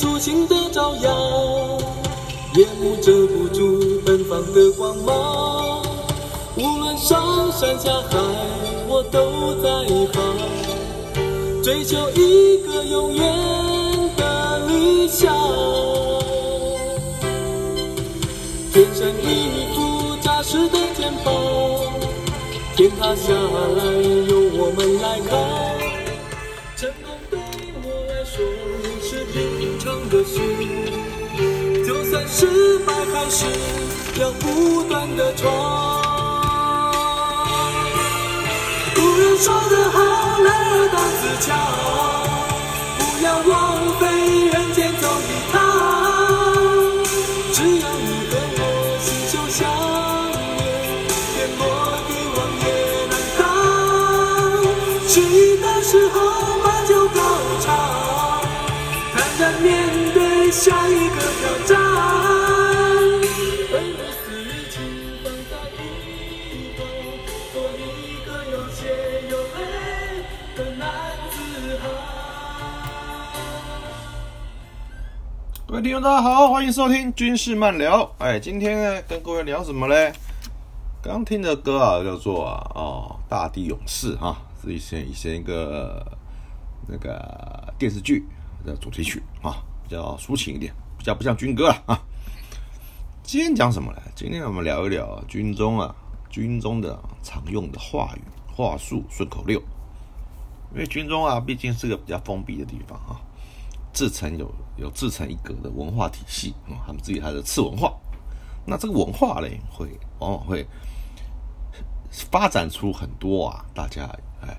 就像大地苏醒的朝阳，夜幕遮不住奔放的光芒。无论上山下海，我都在旁，追求一个永远的理想。天生一副扎实的肩膀，天塌下来由我们来扛。失败还是要不断的闯。古人说得好，男儿当自强，不要忘位听众，大家好，欢迎收听军事漫聊。哎，今天呢，跟各位聊什么嘞？刚听的歌啊，叫做啊哦，《大地勇士》啊，是以前以前一个那个电视剧的主题曲啊，比较抒情一点，比较不像军歌了啊。今天讲什么呢？今天我们聊一聊军中啊，军中的常用的话语、话术、顺口溜。因为军中啊，毕竟是个比较封闭的地方啊，自成有有自成一格的文化体系啊、他们自己还的次文化。那这个文化嘞，会往往会发展出很多啊，大家哎，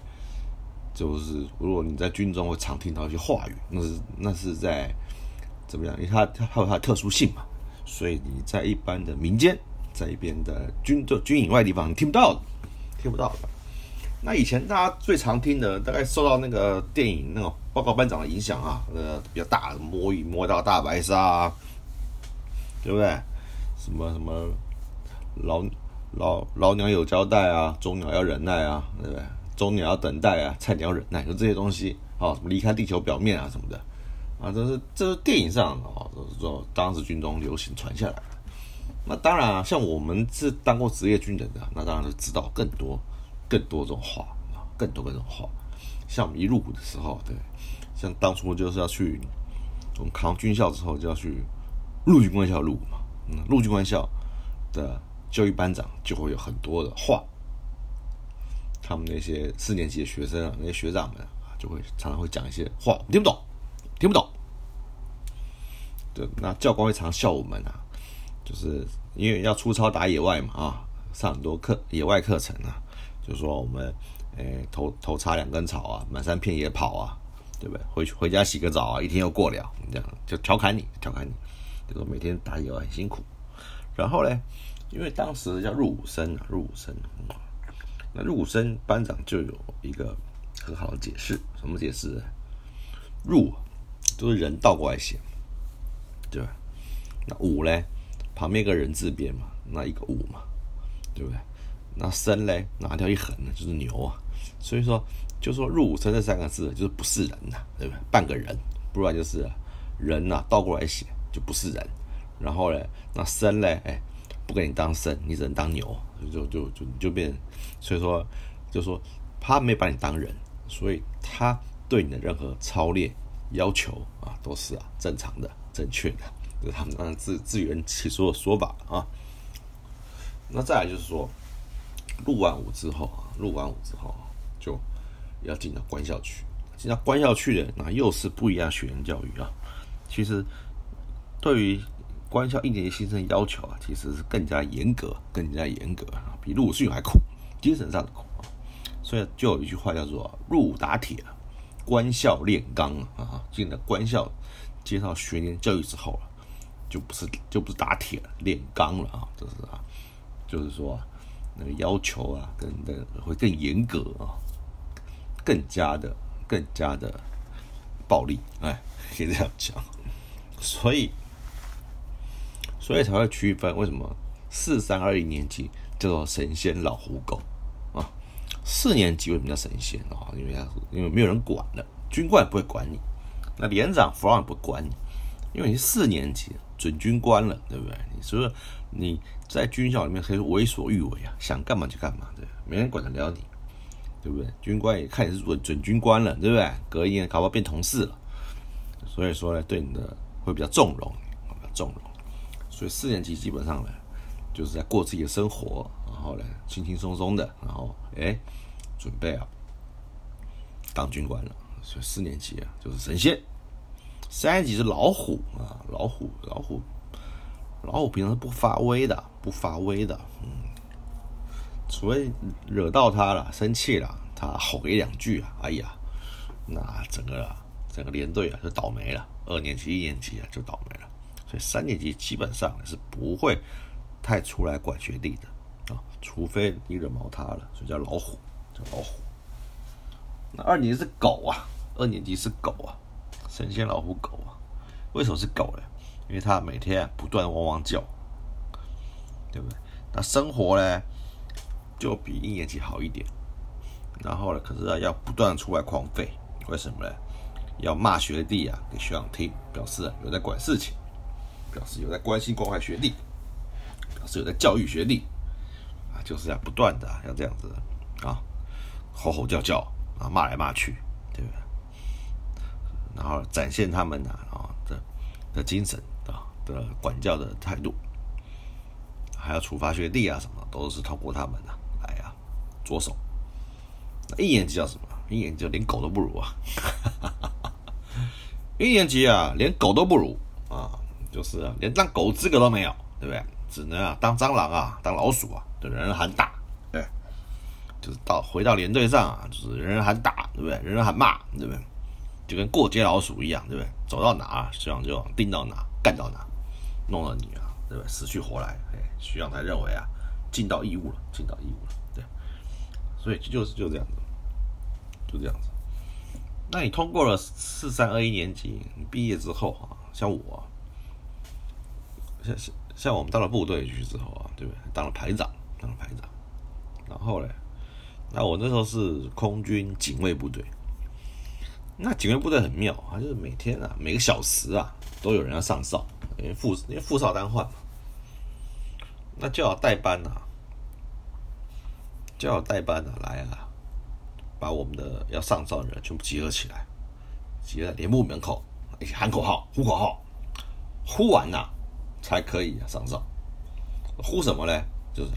就是如果你在军中会常听到一些话语，那是那是在怎么样？因为它它有它的特殊性嘛，所以你在一般的民间，在一边的军就军营外地方你听不到，听不到。那以前大家最常听的，大概受到那个电影那种报告班长的影响啊，呃，比较大的摸鱼摸到大白鲨、啊，对不对？什么什么老老老鸟有交代啊，中鸟要忍耐啊，对不对？中鸟要等待啊，菜鸟忍耐，就这些东西，好、什么离开地球表面啊什么的，啊，这是这是电影上哦，都是说当时军中流行传下来的。那当然啊，像我们是当过职业军人的，那当然就知道更多、更多这种话啊，更多这种话。像我们一入伍的时候，对，像当初就是要去我们考军校之后就要去陆军官校入伍嘛，嗯，陆军官校的教育班长就会有很多的话，他们那些四年级的学生啊，那些学长们啊，就会常常会讲一些话，我听不懂，听不懂。对，那教官会常笑我们啊，就是因为要出操打野外嘛啊，上很多课野外课程啊，就说我们诶头头插两根草啊，满山遍野跑啊，对不对？回去回家洗个澡啊，一天又过了，这样就调侃你，调侃你，就说每天打野很辛苦。然后呢，因为当时叫入伍生啊，入伍生，那入伍生班长就有一个很好的解释，什么解释？入都是人倒过来写，对吧？那伍呢，旁边一个人字边嘛，那一个伍嘛，对不对？那生嘞，拿掉一横呢，就是牛啊。所以说，就说入伍生这三个字就是不是人呐、对不对？半个人，不然就是人呐、倒过来写就不是人。然后嘞，那生嘞，哎，不给你当生，你只能当牛，就就就就变，所以说就说他没把你当人，所以他对你的任何操练要求啊，都是啊正常的、正确的，这是他们自自圆其说的说法啊。那再来就是说，入完伍之后啊，入完伍之后啊就要进到官校去，进到官校去的那又是不一样学员教育啊。其实对于官校一年级新生要求啊，其实是更加严格，更加严格啊，比入伍训还苦，精神上的苦啊。所以就有一句话叫做“入伍打铁，官校炼钢”啊。进了官校，接受学年教育之后啊，就不是就不是打铁了，炼钢了啊，这是啊，就是说、啊、那个要求啊，跟那个会更严格啊，更加的更加的暴力，哎，可以这样讲。所以，所以才会区分为什么四三二一年级叫做神仙老虎狗啊，四年级为什么叫神仙啊？因为因为没有人管了，军官也不会管你，那连长弗朗不管你，因为你四年级准军官了，对不对？你说你在军校里面可以为所欲为啊，想干嘛就干嘛，对，没人管得了你，对不对？军官也看你是准准军官了，对不对？隔一年搞不好变同事了，所以说呢，对你的会比较纵容，比较纵容。所以四年级基本上呢，就是在过自己的生活，然后呢，轻轻松松的，然后哎，准备啊，当军官了。所以四年级啊，就是神仙；三年级是老虎啊，老虎，老虎，老虎平常不发威的，不发威的，嗯，除非惹到他了，生气了，他吼一两句啊，哎呀，那整个整个连队啊就倒霉了。二年级、一年级啊就倒霉了。所以三年级基本上是不会太出来管学弟的啊，除非你惹毛他了，所以叫老虎，叫老虎。那二年级是狗啊，二年级是狗啊，神仙老虎狗啊。为什么是狗呢？因为它每天不断汪汪叫，对不对？那生活呢就比一年级好一点。然后呢，可是要不断出来狂吠，为什么呢？要骂学弟啊，给学长听，表示有在管事情。表示有在关心关怀学弟，表示有在教育学弟，啊，就是要不断的要这样子啊，吼吼叫叫啊，骂来骂去，然后展现他们的啊的的精神啊的管教的态度，还要处罚学弟啊什么，都是透过他们的来啊着手。一年级叫什么？一年级连狗都不如啊！一年级啊，连狗都不如啊！就是，连当狗资格都没有，对不对？只能啊当蟑螂啊，当老鼠啊，对人人喊打，对，就是到回到连队上啊，就是人人喊打，对不对？人人喊骂，对不对？就跟过街老鼠一样，对不对？走到哪，学长就盯到哪，干到哪，弄了你啊，对不对？死去活来，哎，学长才认为啊，尽到义务了，尽到义务了，对。所以就是就这样子，就这样子。那你通过了四三二一年级，你毕业之后啊，像我。像像像我们到了部队去之后啊，对不对？当了排长，当了排长，然后嘞，那我那时候是空军警卫部队。那警卫部队很妙啊，就是每天啊，每个小时啊，都有人要上哨，因为副因为副哨单换嘛，那就要代班呐，就要代班呐，来啊，把我们的要上哨的人全部集合起来，集合在连部门口，喊口号，呼口号，呼完呐。才可以上哨，呼什么呢？就是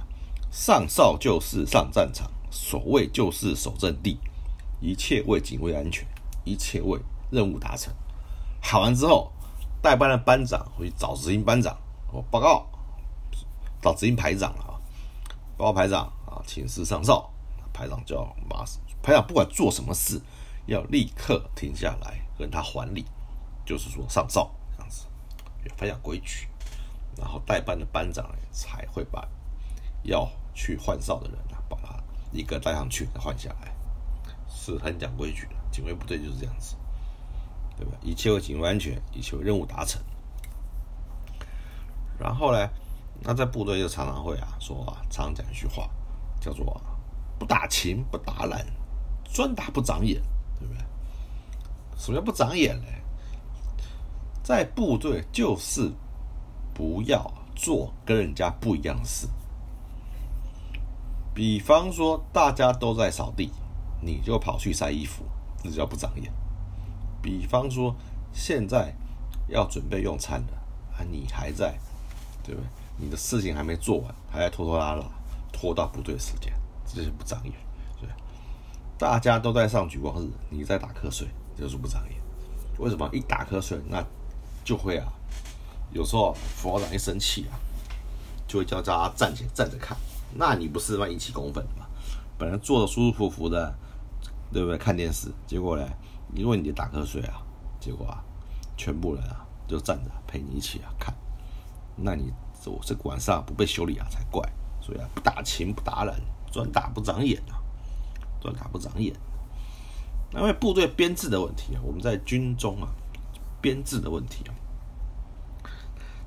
上哨就是上战场，守卫就是守阵地，一切为警卫安全，一切为任务达成。喊完之后，带班的班长会找执行班长，我报告，找执行排长了啊，报告排长啊，请示上哨。排长就要马上，排长不管做什么事，要立刻停下来跟他还礼，就是说上哨这样子，非常规矩。然后代班的班长才会把要去换哨的人啊，把他一个带上去，换下来，是很讲规矩的。警卫部队就是这样子，对吧？一切为警卫安全，一切为任务达成。然后呢，那在部队就常常会啊说啊，常讲一句话，叫做“不打勤不打懒，专打不长眼”，对不对？什么叫不长眼呢？在部队就是。不要做跟人家不一样的事。比方说，大家都在扫地，你就跑去晒衣服，这叫不长眼。比方说，现在要准备用餐了，啊，你还在，对不对？你的事情还没做完，还在拖拖拉拉，拖到不对时间，这就是不长眼。对，大家都在上举光日，你在打瞌睡，就是不长眼。为什么？一打瞌睡，那就会啊。有时候副长一生气啊，就会叫大家站起来站着看，那你不是要引起公愤吗？本来坐的舒舒服服的，对不对？看电视，结果呢，因为你打瞌睡啊，结果啊，全部人啊就站着陪你一起啊看，那你这这晚上不被修理啊才怪。所以啊，不打勤不打懒，专打不长眼啊，专打不长眼。因为部队编制的问题啊，我们在军中啊，编制的问题啊。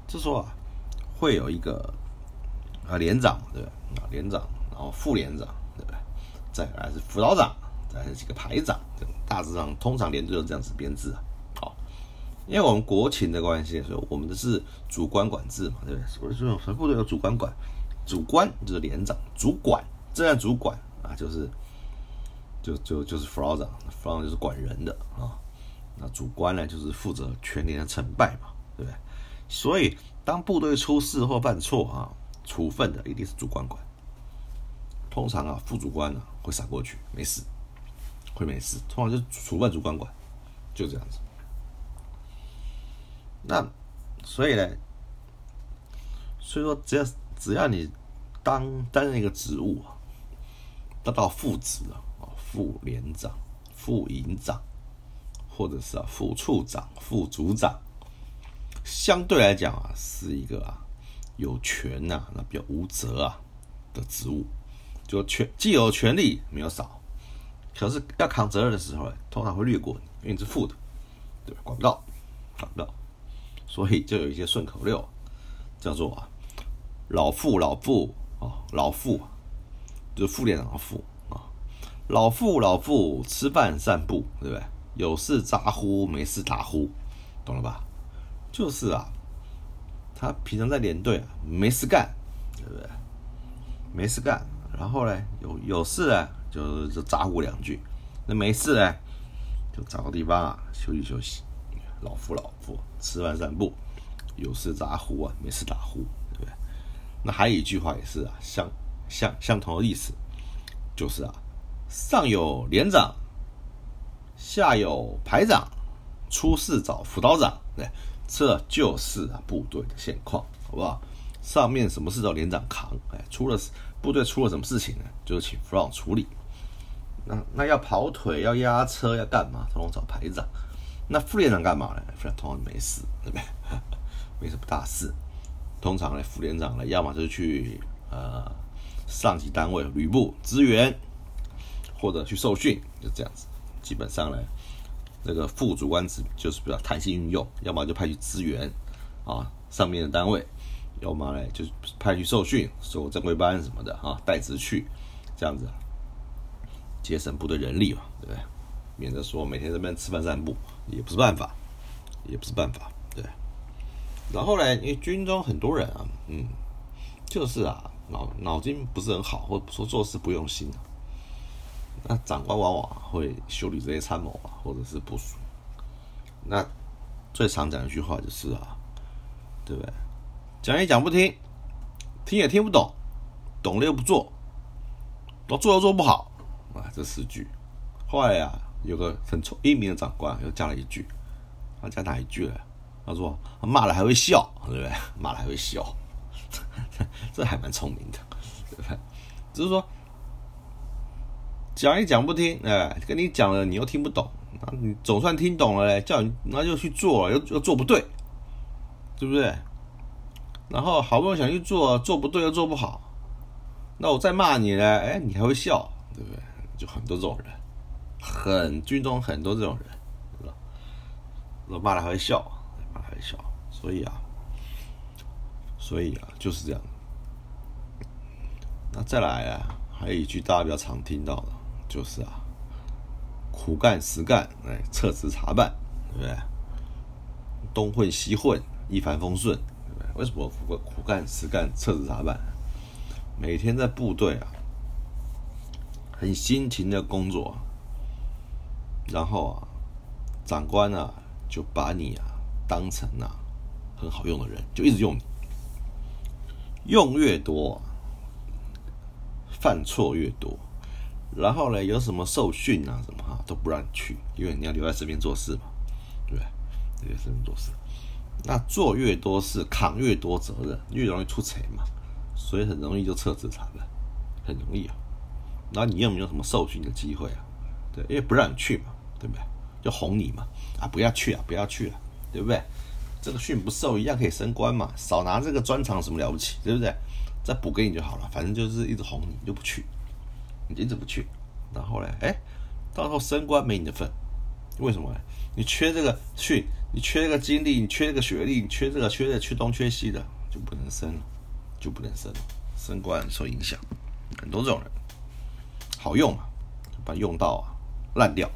就说啊，会有一个啊连长，对不对？啊连长，然后副连长，对不对？再来是辅导长，再是几个排长，大致上通常连队都这样子编制啊。好，因为我们国情的关系，所以我们的是主官管制嘛，对不对？所以说，全部都有主官管，主官就是连长，主管正战主管啊，就是就就就是 f r o z e n f r o z e n 就是管人的啊。那主官呢，就是负责全连的成败嘛，对不对？所以当部队出事或犯错啊，处分的一定是主官管。通常啊，副主官呢会闪过去，没事，会没事。通常就处分主管管，就这样子。那所以呢，所以说只要只要你当担任一个职务啊，得到副职啊，副连长、副营长，或者是啊副处长、副组长，相对来讲啊，是一个啊有权呐，那比较无责啊的职务。就权既有权利没有少，可是要扛责任的时候，通常会略过你，因为你是副的，对吧？管不到，管不到，所以就有一些顺口溜，叫做啊，老副老副啊，老副就是副连长的副啊，老副老副吃饭散步，对不对？有事咋呼，没事打呼，懂了吧？就是啊，他平常在连队啊，没事干，对不对？没事干。然后呢，有有事呢，就就咋呼两句；那没事呢，就找个地方啊休息休息。老夫老夫吃饭散步，有事咋呼啊，没事打呼，对不对？那还有一句话也是啊，相相相同的意思，就是啊，上有连长，下有排长，出事找辅导长，对，这就是啊部队的现况，好不好？上面什么事找连长扛，哎，出了。部队出了什么事情呢？就是请辅导处理。那那要跑腿、要压车、要干嘛？通常找排长。那副连长干嘛呢？副连通常没事，对不对？没什么大事。通常呢，副连长呢，要么就去呃上级单位旅部支援，或者去受训，就这样子。基本上呢，那个副主官职就是比较弹性运用，要么就派去支援啊上面的单位。要么呢，就派去受训，受正规班什么的哈，带职去，这样子节省部队人力嘛，对不对？免得说每天这边吃饭散步也不是办法，也不是办法，对。然后呢，因为军中很多人啊，嗯，就是啊，脑脑筋不是很好，或者说做事不用心，那长官往往会修理这些参谋啊，或者是部署。那最常讲一句话就是啊，对不对？讲也讲不听，听也听不懂，懂了又不做，都做又做不好，啊，这四句。后来呀，有个很聪英明的长官又加了一句，他加哪一句了？他说骂了还会笑，对不对？骂了还会笑，这还蛮聪明的，对不对？只是说讲也讲不听，哎，跟你讲了你又听不懂，那你总算听懂了嘞，叫你那就去做，又又做不对，对不对？然后好不容易想去做，做不对又做不好，那我再骂你呢？哎，你还会笑，对不对？就很多这种人，很军中很多这种人，是吧？我骂了还会笑，骂还会笑，所以啊，所以啊，就是这样。那再来啊，还有一句大家比较常听到的，就是啊，苦干实干，哎，撤职查办，对不对？东混西混，一帆风顺。对不对为什么苦苦干实干、彻职查办？每天在部队啊，很辛勤的工作，然后啊，长官啊就把你啊当成啊很好用的人，就一直用你，用越多，犯错越多，然后呢，有什么受训啊什么哈都不让你去，因为你要留在身边做事嘛，对不对？留在身边做事。那做越多事，扛越多责任，越容易出错嘛，所以很容易就撤职查办，很容易啊。然后你又没有什么受训的机会啊？对，因为不让你去嘛，对不对？就哄你嘛，啊，不要去啊，不要去啊，对不对？这个训不受一样可以升官嘛，少拿这个专长什么了不起，对不对？再补给你就好了，反正就是一直哄你，就不去，你一直不去，然后呢，哎，到时候升官没你的份，为什么？你缺这个训。你缺这个经历，你缺这个学历，你缺这个缺这缺东缺西的，就不能升了，就不能升了，升官受影响，很多这种人，好用嘛，把用到啊烂掉。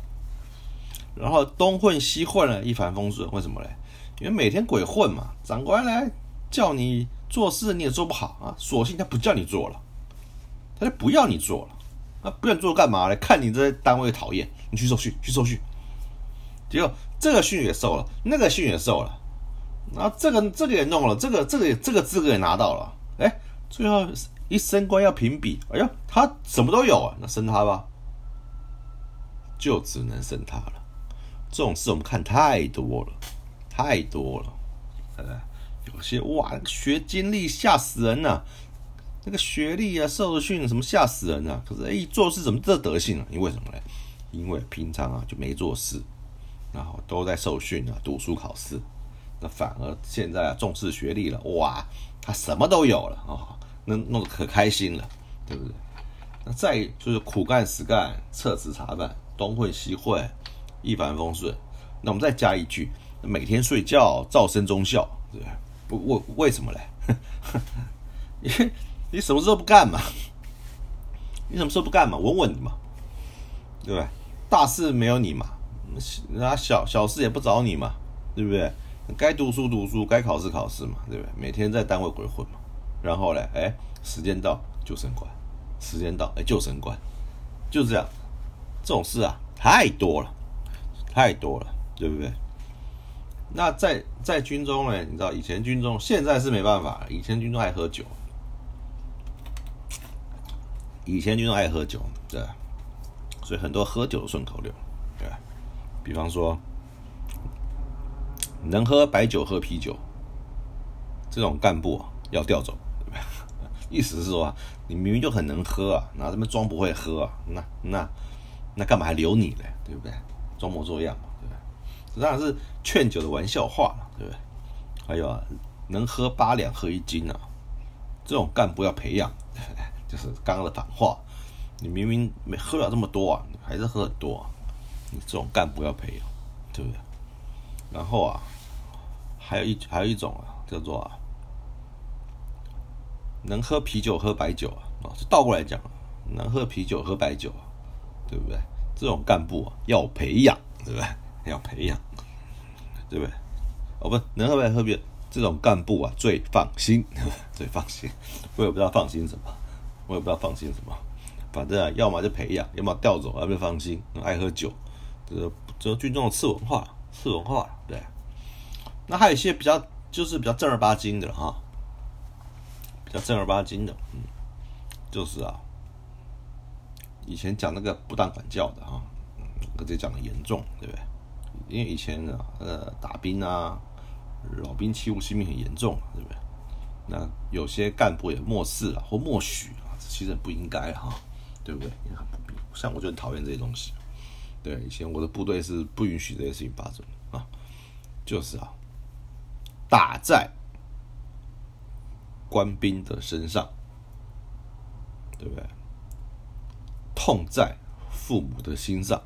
然后东混西混了，一帆风顺。为什么嘞？因为每天鬼混嘛，长官来叫你做事你也做不好啊，索性他不叫你做了，他就不要你做了。那不愿做干嘛嘞？看你这单位讨厌，你去受训，去受训。结果这个训也受了，那个训也受了，然后这个这个也弄了，这个这个这个资格也拿到了。哎，最后一升官要评比，哎呀，他什么都有啊，那升他吧，就只能升他了。这种事我们看太多了，太多了，对不对？有些哇，学经历吓死人呐！那个学历啊，受训什么吓死人啊！可是哎，做事怎么这德行啊？因为什么呢？因为平常啊就没做事，然后都在受训啊，读书考试。那反而现在啊重视学历了，哇，他什么都有了啊，弄得可开心了，对不对？那再就是苦干实干，测职查办，东混西混，一帆风顺。那我们再加一句，每天睡觉，噪声中笑，对不对？为为什么嘞？你你什么时候不干嘛？你什么时候不干嘛？稳稳的嘛，对不对？大事没有你嘛，那小小事也不找你嘛，对不对？该读书读书，该考试考试嘛，对不对？每天在单位鬼混嘛，然后嘞，哎，时间到就升官，时间到哎就升官，就这样，这种事啊太多了，太多了，对不对？那在在军中呢，你知道以前军中，现在是没办法，以前军中爱喝酒。以前军中爱喝酒，对，所以很多喝酒的顺口溜，对，比方说，能喝白酒喝啤酒，这种干部啊要调走，意思是说，你明明就很能喝啊，哪这么装不会喝啊？那那那干嘛还留你嘞？对不对？装模作样嘛，对不对？这当然是劝酒的玩笑话了，对不对？还有啊，能喝八两喝一斤啊，这种干部要培养，就是刚刚的反话，你明明没喝了这么多啊，你还是喝很多啊，你这种干部要培养，对不对？然后啊，还有一还有一种啊，叫做啊，能喝啤酒喝白酒啊，啊，是倒过来讲，能喝啤酒喝白酒啊，对不对？这种干部啊要培养，对不对？要培养，对不对？哦，不能喝白喝啤，这种干部啊最放心，最放心，我也不知道放心什么。我也不知道放心什么，反正啊，要么就培养，要么调走，要不就放心。爱喝酒，这个这军中的次文化，次文化，对。那还有一些比较，就是比较正儿八经的哈，比较正儿八经的，嗯，就是啊，以前讲那个不当管教的哈，嗯，这讲的严重，对不对？因为以前啊，呃，打兵啊，老兵欺负新兵很严重，对不对？那有些干部也漠视啊，或默许啊。其实不应该哈，对不对？像我就很讨厌这些东西。对，以前我的部队是不允许这些事情发生的啊，就是啊，打在官兵的身上，对不对？痛在父母的心上，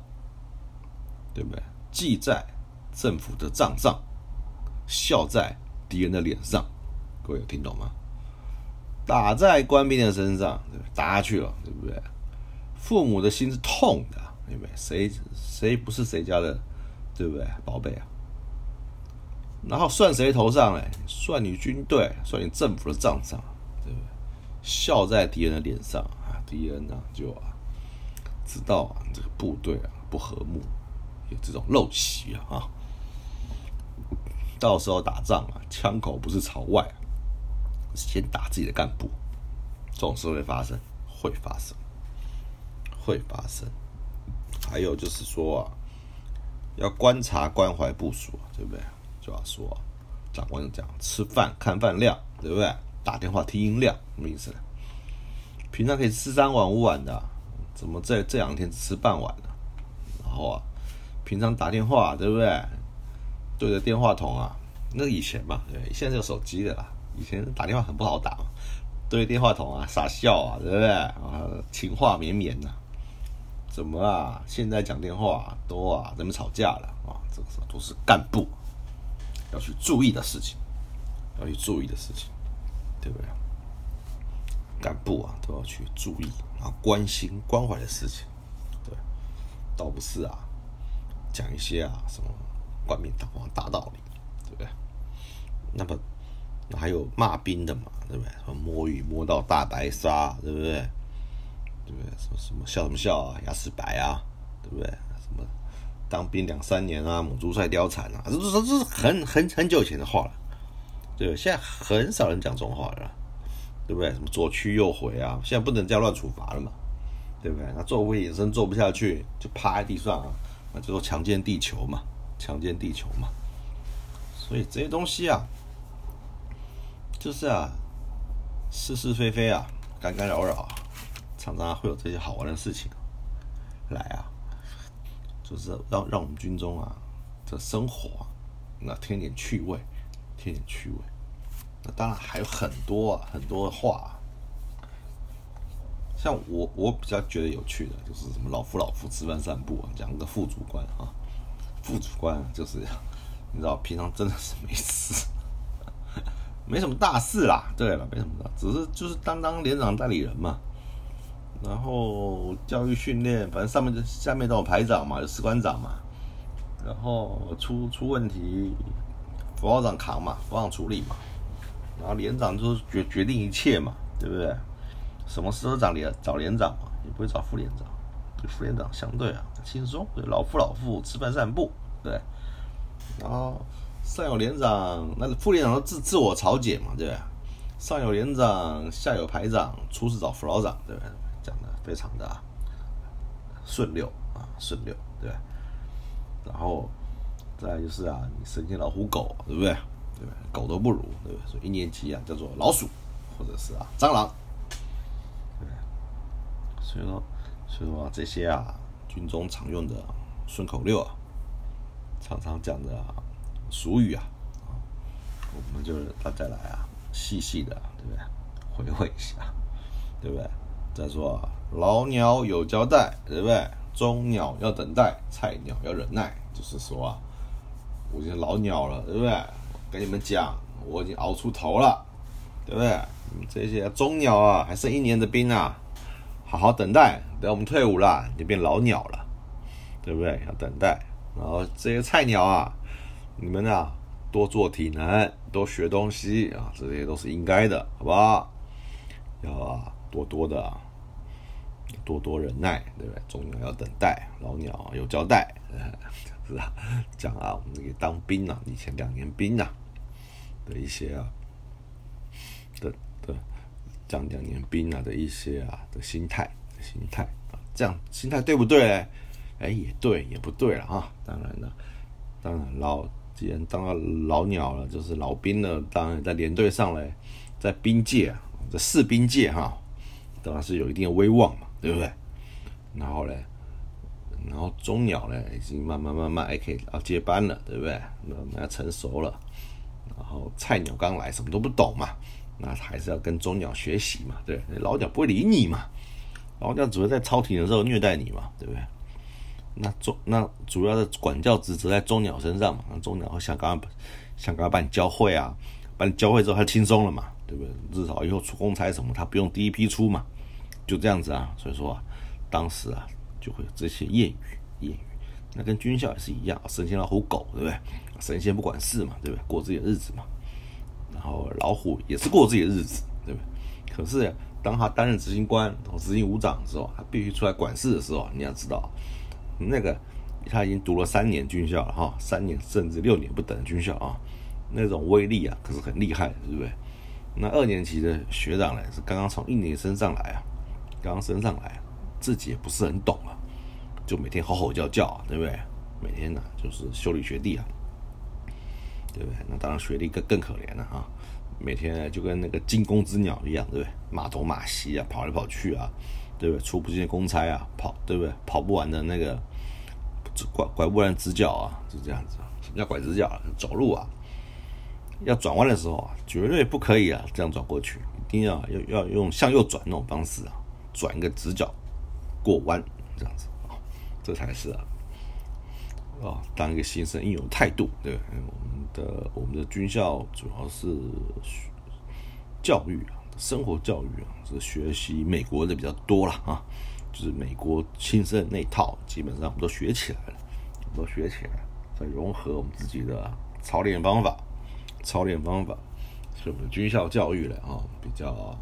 对不对？记在政府的账上，笑在敌人的脸上。各位有听懂吗？打在官兵的身上，对不对打下去了，对不对？父母的心是痛的，对不对？谁谁不是谁家的，对不对？宝贝啊！然后算谁头上嘞？算你军队，算你政府的账上，对不对？笑在敌人的脸上啊！敌人呢就啊，知道啊，这个部队啊不和睦，有这种陋习啊啊！到时候打仗啊，枪口不是朝外。先打自己的干部，这种事会发生，会发生，会发生。还有就是说啊，要观察关怀部署，对不对？就要说长官讲，吃饭看饭量，对不对？打电话听音量，什么意思呢？平常可以吃三碗五碗的，怎么这这两天只吃半碗呢？然后啊，平常打电话，对不对？对着电话筒啊，那以前嘛，对，现在有手机的啦。以前打电话很不好打，对着电话筒啊傻笑啊，对不对啊？情话绵绵呐，怎么啊？现在讲电话多啊，人们吵架了啊，这个都是干部要去注意的事情，要去注意的事情，对不对？干部啊都要去注意啊，关心关怀的事情，对，倒不是啊，讲一些啊什么冠冕堂皇大道理，对不对？那么还有骂兵的嘛，对不对？什么摸鱼摸到大白鲨，对不对？对不对？什么什么笑什么笑啊，牙齿白啊，对不对？当兵两三年啊，母猪赛貂蝉啊，这这这是很很很久以前的话了，对现在很少人讲这种话了，对不对？什么左去右回啊，现在不能这样乱处罚了嘛，对不对？那做回隐身做不下去，就趴在地上啊，那就说强奸地球嘛，强奸地球嘛，所以这些东西啊。就是啊，是是非非啊，干干扰扰，常常会有这些好玩的事情来啊，就是让让我们军中啊的生活啊那添点趣味，添点趣味。那当然还有很多啊，很多话。啊像我我比较觉得有趣的，就是什么老夫老夫吃饭散步啊，讲个副主官啊，副主官就是你知道，平常真的是没事。没什么大事啦，对了，没什么大，只是就是当当连长代理人嘛，然后教育训练，反正上面就下面都有排长嘛，有士官长嘛，然后出出问题，副校长扛嘛，副长处理嘛，然后连长就是决决定一切嘛，对不对？什么时候找连找连长嘛，也不会找副连长，副连长相对啊轻松，老夫老妇吃饭散步，对，然后。上有连长，那个副连长都自自我调解嘛，对不对？上有连长，下有排长，出事找副老长，对不对？非常的顺溜啊，顺溜，对然后再就是啊，你神仙老虎狗，对不对？对不对？狗都不如，对不对？所以一年级啊叫做老鼠，或者是啊蟑螂，对。所以说，所以说这些啊，军中常用的顺口溜啊，常常讲的。俗语啊，我们就是大家来啊，细细的，对不对？回味一下，对不对？再说，老鸟有交代，对不对？中鸟要等待，菜鸟要忍耐。就是说啊，我已经老鸟了，对不对？跟你们讲，我已经熬出头了，对不对？这些中鸟啊，还剩一年的兵啊，好好等待，等我们退伍了，你变老鸟了，对不对？要等待。然后这些菜鸟啊。你们啊，多做体能，多学东西啊，这些都是应该的，好不好？要啊，多多的，多多忍耐，对不对？中鸟要等待，老鸟有交代，是吧？讲啊，我们这个当兵啊，以前两年兵啊的一些啊的的讲两年兵啊的一些啊的心态，心态啊，这样心态对不对？哎，也对，也不对了啊。当然了，当然老。既然当了老鸟了，就是老兵了，当然在连队上嘞，在兵界，在士兵界哈，当然是有一定的威望嘛，对不对？然后嘞，然后中鸟嘞，已经慢慢慢慢还可以要接班了，对不对？那成熟了。然后菜鸟刚来，什么都不懂嘛，那还是要跟中鸟学习嘛，对？老鸟不会理你嘛，老鸟只会在超体的时候虐待你嘛，对不对？那中那主要的管教职责在中鸟身上嘛，那中鸟想赶快想赶快把你教会啊，把你教会之后他轻松了嘛，对不对？至少以后出公差什么，他不用第一批出嘛，就这样子啊。所以说啊，当时啊就会有这些谚语谚语，那跟军校也是一样，神仙老虎狗，对不对？神仙不管事嘛，对不对？过自己的日子嘛。然后老虎也是过自己的日子，对不对？可是当他担任执行官、执行武长的时候，他必须出来管事的时候，你要知道。那个他已经读了三年军校了哈，三年甚至六年不等的军校啊，那种威力啊可是很厉害的，对不对？那二年级的学长呢，是刚刚从一年升上来啊，刚升上来，自己也不是很懂啊，就每天吼吼叫叫，对不对？每天呢就是修理学弟啊，对不对？那当然学弟更更可怜了哈，每天就跟那个惊弓之鸟一样，对不对？马东马西啊，跑来跑去啊。对不对？出不进公差啊，跑对不对？跑不完的那个拐拐不完直角啊，就这样子。什么叫拐直角？走路啊，要转弯的时候啊，绝对不可以啊，这样转过去，一定要要要用向右转那种方式啊，转一个直角过弯，这样子啊，这才是啊，啊，当一个新生应有的态度。对，我们的我们的军校主要是教育啊。生活教育啊，是学习美国的比较多了啊，就是美国新生那套，基本上我们都学起来了。我们都学起来，再融合我们自己的操练方法，操练方法，是我们军校教育了啊，比较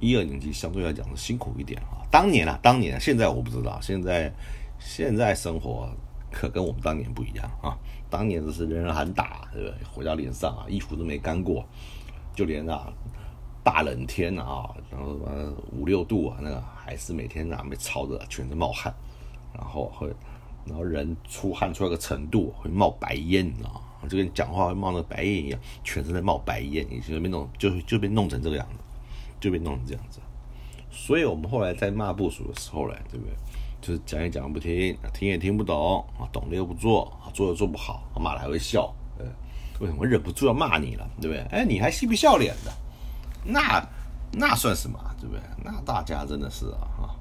一二年级相对来讲是辛苦一点啊。当年啊，当年现在我不知道，现在现在生活可跟我们当年不一样啊。当年都是人人喊打，对不对？回到脸上啊，衣服都没干过，就连啊大冷天啊，然后什么五六度啊，那个还是每天啊被操的全身冒汗，然后会，然后人出汗出来个程度会冒白烟，你知道？就跟讲话会冒那个白烟一样，全身在冒白烟，已经被弄就就被弄成这个样子，就被弄成这样子。所以我们后来在骂部署的时候嘞，对不对？就是讲也讲不听，听也听不懂啊，懂了又不做，做又做不好，骂了还会笑，呃，为什么忍不住要骂你了，对不对？哎，你还嬉皮笑脸的，那那算什么，对不对？那大家真的是啊，哈，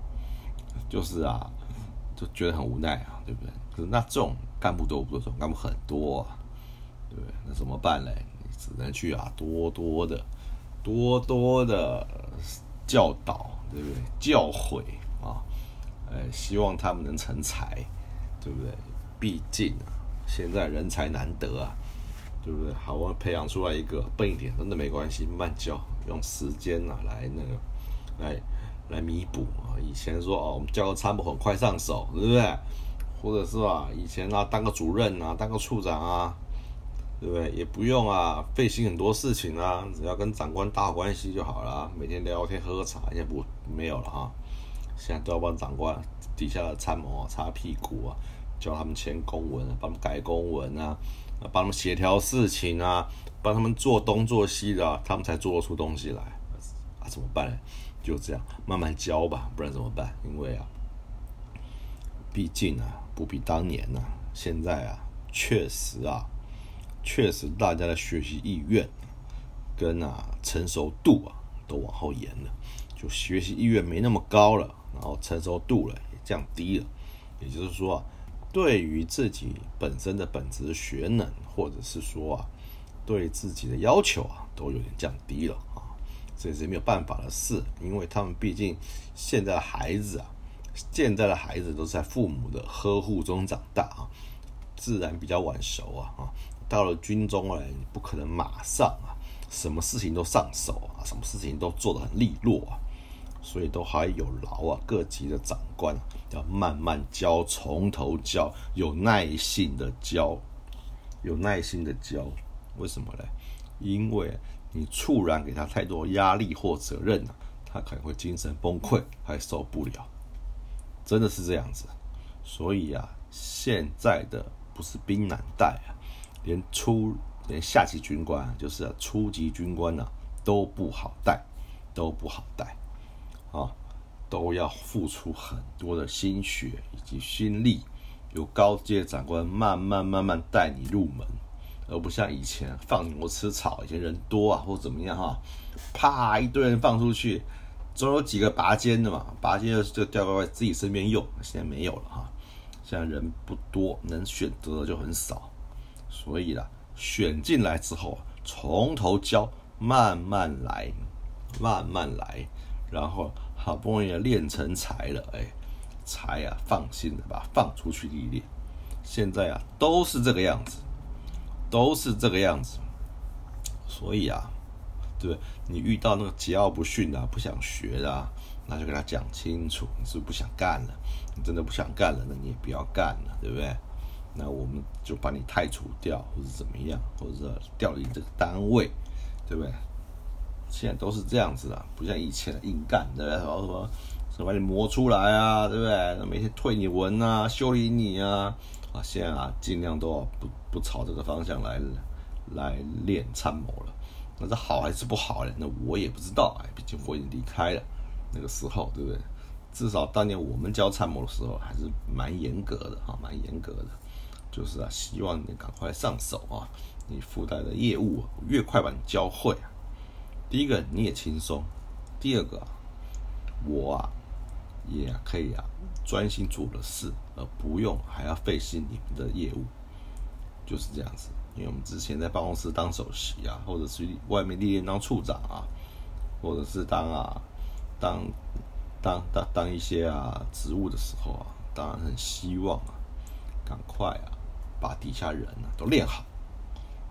就是啊，就觉得很无奈啊，对不对？那这种干部多不多？这种干部很多，啊，对不对？那怎么办嘞？你只能去啊，多多的、多多的教导，对不对？教诲啊。呃，希望他们能成才，对不对？毕竟啊，现在人才难得啊，对不对？好，我培养出来一个笨一点，真的没关系，慢教，用时间啊来那个，来来弥补啊。以前说哦，我们教个参谋很快上手，对不对？或者是吧，以前啊，当个主任啊，当个处长啊，对不对？也不用啊，费心很多事情啊，只要跟长官打好关系就好了，每天聊天喝喝茶，也不没有了哈。现在都要帮长官底下的参谋擦屁股啊，教他们签公文，帮他们改公文啊，帮他们协调事情啊，帮他们做东做西的，他们才做得出东西来啊？怎么办呢？就这样慢慢教吧，不然怎么办？因为啊，毕竟啊，不比当年呐，现在啊，确实啊，确实大家的学习意愿跟啊成熟度啊都往后延了，就学习意愿没那么高了。然后成熟度了也降低了，也就是说啊，对于自己本身的本职学能，或者是说啊，对自己的要求啊，都有点降低了啊，这也是没有办法的事，因为他们毕竟现在的孩子啊，现在的孩子都是在父母的呵护中长大啊，自然比较晚熟啊啊，到了军中啊，不可能马上啊，什么事情都上手啊，什么事情都做得很利落啊。所以都还有劳啊，各级的长官要慢慢教，从头教，有耐心的教，有耐心的教。为什么呢？因为你猝然给他太多压力或责任了，他可能会精神崩溃，还受不了。真的是这样子。所以啊，现在的不是兵难带啊，连初连下级军官，就是初级军官呢，都不好带，都不好带。啊，都要付出很多的心血以及心力，由高阶长官慢慢慢慢带你入门，而不像以前放牛吃草，以前人多啊或怎么样哈，啪一堆人放出去，总有几个拔尖的嘛，拔尖就掉过来自己身边用，现在没有了哈，现在人不多，能选择的就很少，所以啦，选进来之后从头教，慢慢来，慢慢来。然后好不容易练成才了，哎，才啊放心的把放出去历练。现在啊都是这个样子，都是这个样子。所以啊，对你遇到那个桀骜不驯的、不想学的，啊那就跟他讲清楚，你是不想干了，你真的不想干了，那你也不要干了，对不对？那我们就把你太除掉，或者怎么样，或者调离这个单位，对不对？现在都是这样子的，不像以前硬干，对不对？什么什么，什么把你磨出来啊，对不对？每天退你文啊，修理你啊，啊，现在啊，尽量都不不朝这个方向来来练参谋了。那这好还是不好呢？那我也不知道哎，毕竟我已经离开了那个时候，对不对？至少当年我们教参谋的时候还是蛮严格的啊，蛮严格的，就是啊，希望你赶快上手啊，你附带的业务越快把你教会啊。第一个你也轻松，第二个我啊也可以啊专心做的事，而不用还要费心你们的业务，就是这样子。因为我们之前在办公室当首席啊，或者是外面历练当处长啊，或者是当啊当当当当一些啊职务的时候啊，当然很希望啊赶快啊把底下人呢都练好，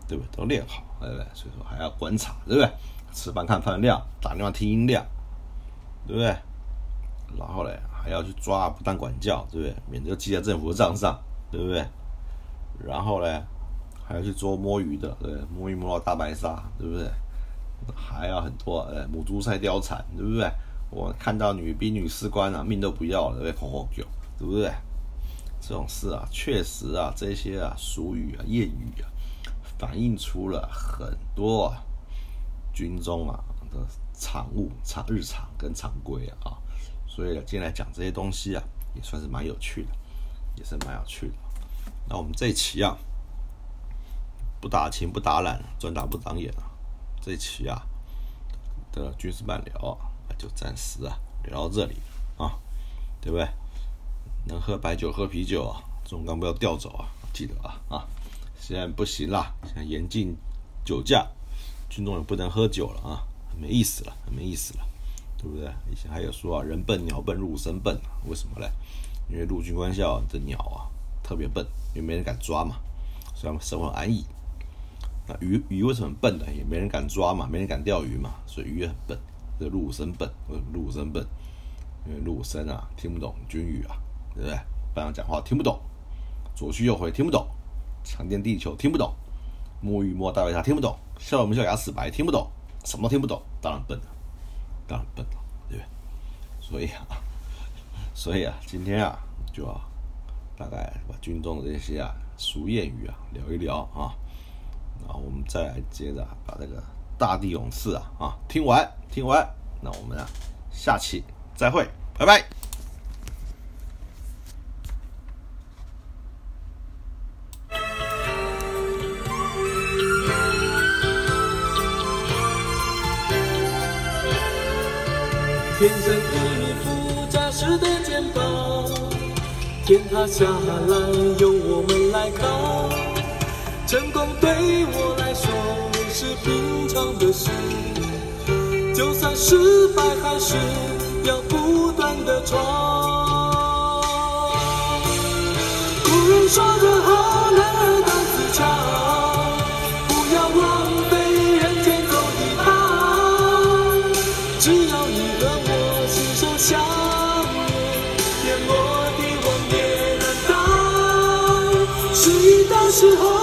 对不对？都练好，对不对？所以说还要观察，对不对？吃饭看饭量，打电话听音量，对不对？然后嘞，还要去抓不当管教，对不对？免得记在政府的账上，对不对？然后嘞，还要去捉摸鱼的，对？摸鱼摸大白鲨，对不对？还要很多，呃，母猪赛貂蝉，对不对？我看到女兵、女士官啊，命都不要了，对不对？吼吼叫，对不对？这种事啊，确实啊，这些啊俗语啊、谚语啊，反映出了很多啊军中啊的常务、常日常跟常规啊。所以今天来讲这些东西啊，也算是蛮有趣的，也是蛮有趣的。那我们这一期啊，不打情不打懒，专打不长眼啊。这一期啊的军事漫聊，就暂时啊聊到这里啊，对不对？能喝白酒喝啤酒啊，这种钢不要调走啊，记得啊啊！现在不行啦，现在严禁酒驾，军中也不能喝酒了啊，没意思了，没意思了，对不对？以前还有说啊，人笨鸟笨入伍生笨，为什么嘞？因为陆军官校的鸟啊特别笨，因为没人敢抓嘛，所以他们生活安逸。那鱼鱼为什么笨呢？也没人敢抓嘛，没人敢钓鱼嘛，所以鱼也很笨。这陆生笨，陆生笨？因为陆生啊听不懂军语啊，对不对？班长讲话听不懂，左去右回听不懂，长天地球听不懂，摸鱼摸大白鲨听不懂，笑我们笑牙齿白听不懂，什么都听不懂，当然笨了，当然笨了，对不对？所以啊，所以啊，今天啊，就要大概把军中的这些啊俗谚语啊聊一聊啊。然后我们再来接着把这个大地勇士啊啊听完听完，那我们啊下期再会，拜拜。天塌下来有我们来扛。成功对我来说是平常的事，就算失败还是要不断的闯。古人说得好，男儿当自强，时候。